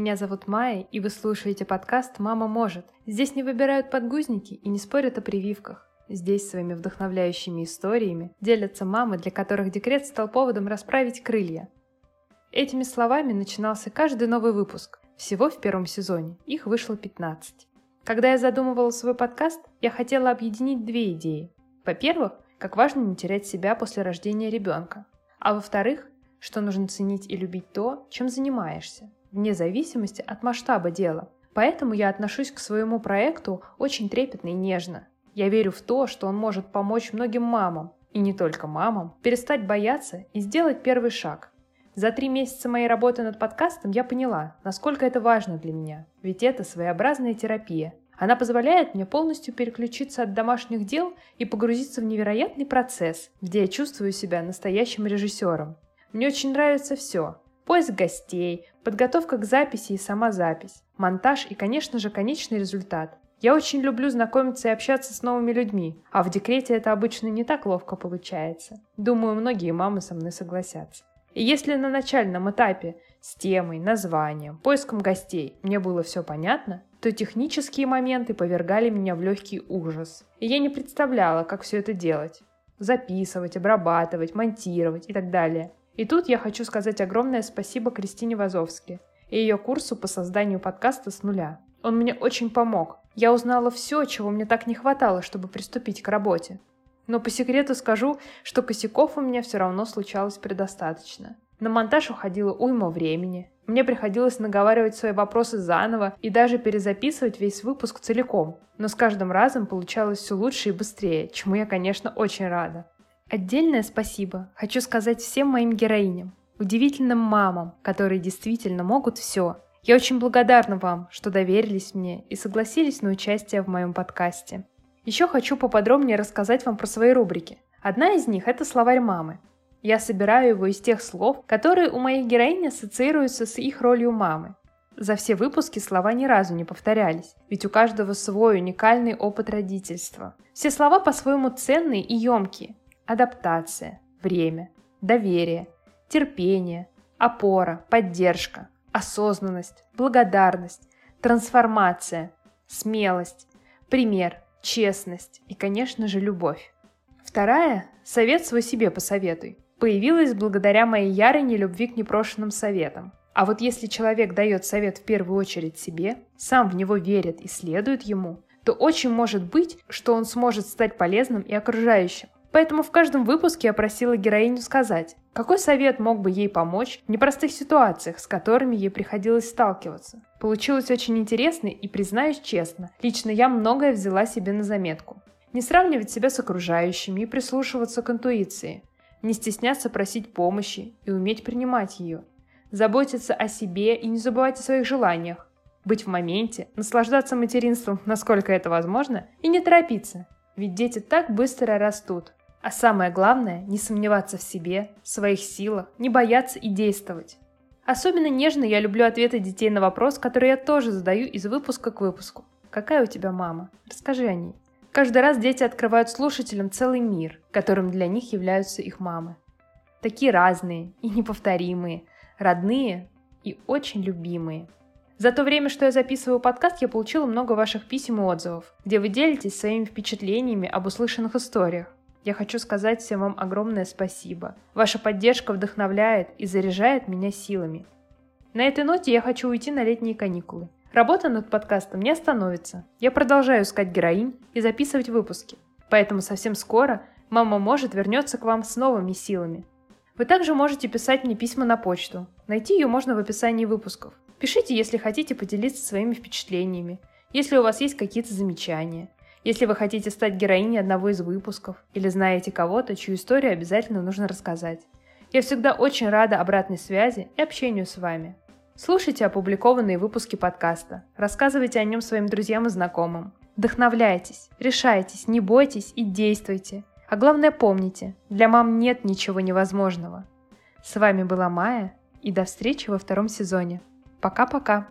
Меня зовут Майя, и вы слушаете подкаст «Мама может». Здесь не выбирают подгузники и не спорят о прививках. Здесь своими вдохновляющими историями делятся мамы, для которых декрет стал поводом расправить крылья. Этими словами начинался каждый новый выпуск. Всего в первом сезоне. Их вышло 15. Когда я задумывала свой подкаст, я хотела объединить две идеи. Во-первых, как важно не терять себя после рождения ребенка. А во-вторых, что нужно ценить и любить то, чем занимаешься, вне зависимости от масштаба дела. Поэтому я отношусь к своему проекту очень трепетно и нежно. Я верю в то, что он может помочь многим мамам, и не только мамам, перестать бояться и сделать первый шаг. За три месяца моей работы над подкастом я поняла, насколько это важно для меня, ведь это своеобразная терапия, она позволяет мне полностью переключиться от домашних дел и погрузиться в невероятный процесс, где я чувствую себя настоящим режиссером. Мне очень нравится все. Поиск гостей, подготовка к записи и сама запись, монтаж и, конечно же, конечный результат. Я очень люблю знакомиться и общаться с новыми людьми, а в декрете это обычно не так ловко получается. Думаю, многие мамы со мной согласятся. И если на начальном этапе с темой, названием, поиском гостей мне было все понятно, то технические моменты повергали меня в легкий ужас. И я не представляла, как все это делать. Записывать, обрабатывать, монтировать и так далее. И тут я хочу сказать огромное спасибо Кристине Вазовски и ее курсу по созданию подкаста с нуля. Он мне очень помог. Я узнала все, чего мне так не хватало, чтобы приступить к работе. Но по секрету скажу, что косяков у меня все равно случалось предостаточно. На монтаж уходило уйма времени. Мне приходилось наговаривать свои вопросы заново и даже перезаписывать весь выпуск целиком. Но с каждым разом получалось все лучше и быстрее, чему я, конечно, очень рада. Отдельное спасибо хочу сказать всем моим героиням, удивительным мамам, которые действительно могут все. Я очень благодарна вам, что доверились мне и согласились на участие в моем подкасте. Еще хочу поподробнее рассказать вам про свои рубрики. Одна из них – это словарь мамы. Я собираю его из тех слов, которые у моих героинь ассоциируются с их ролью мамы. За все выпуски слова ни разу не повторялись, ведь у каждого свой уникальный опыт родительства. Все слова по-своему ценные и емкие. Адаптация, время, доверие, терпение, опора, поддержка, осознанность, благодарность, трансформация, смелость, пример, честность и, конечно же, любовь. Вторая – совет свой себе посоветуй появилась благодаря моей ярой нелюбви к непрошенным советам. А вот если человек дает совет в первую очередь себе, сам в него верит и следует ему, то очень может быть, что он сможет стать полезным и окружающим. Поэтому в каждом выпуске я просила героиню сказать, какой совет мог бы ей помочь в непростых ситуациях, с которыми ей приходилось сталкиваться. Получилось очень интересно и, признаюсь честно, лично я многое взяла себе на заметку. Не сравнивать себя с окружающими и прислушиваться к интуиции не стесняться просить помощи и уметь принимать ее, заботиться о себе и не забывать о своих желаниях, быть в моменте, наслаждаться материнством, насколько это возможно, и не торопиться, ведь дети так быстро растут. А самое главное – не сомневаться в себе, в своих силах, не бояться и действовать. Особенно нежно я люблю ответы детей на вопрос, который я тоже задаю из выпуска к выпуску. Какая у тебя мама? Расскажи о ней. Каждый раз дети открывают слушателям целый мир, которым для них являются их мамы. Такие разные и неповторимые, родные и очень любимые. За то время, что я записываю подкаст, я получила много ваших писем и отзывов, где вы делитесь своими впечатлениями об услышанных историях. Я хочу сказать всем вам огромное спасибо. Ваша поддержка вдохновляет и заряжает меня силами. На этой ноте я хочу уйти на летние каникулы. Работа над подкастом не остановится. Я продолжаю искать героинь и записывать выпуски. Поэтому совсем скоро «Мама может» вернется к вам с новыми силами. Вы также можете писать мне письма на почту. Найти ее можно в описании выпусков. Пишите, если хотите поделиться своими впечатлениями, если у вас есть какие-то замечания, если вы хотите стать героиней одного из выпусков или знаете кого-то, чью историю обязательно нужно рассказать. Я всегда очень рада обратной связи и общению с вами. Слушайте опубликованные выпуски подкаста, рассказывайте о нем своим друзьям и знакомым. Вдохновляйтесь, решайтесь, не бойтесь и действуйте. А главное помните, для мам нет ничего невозможного. С вами была Майя, и до встречи во втором сезоне. Пока-пока!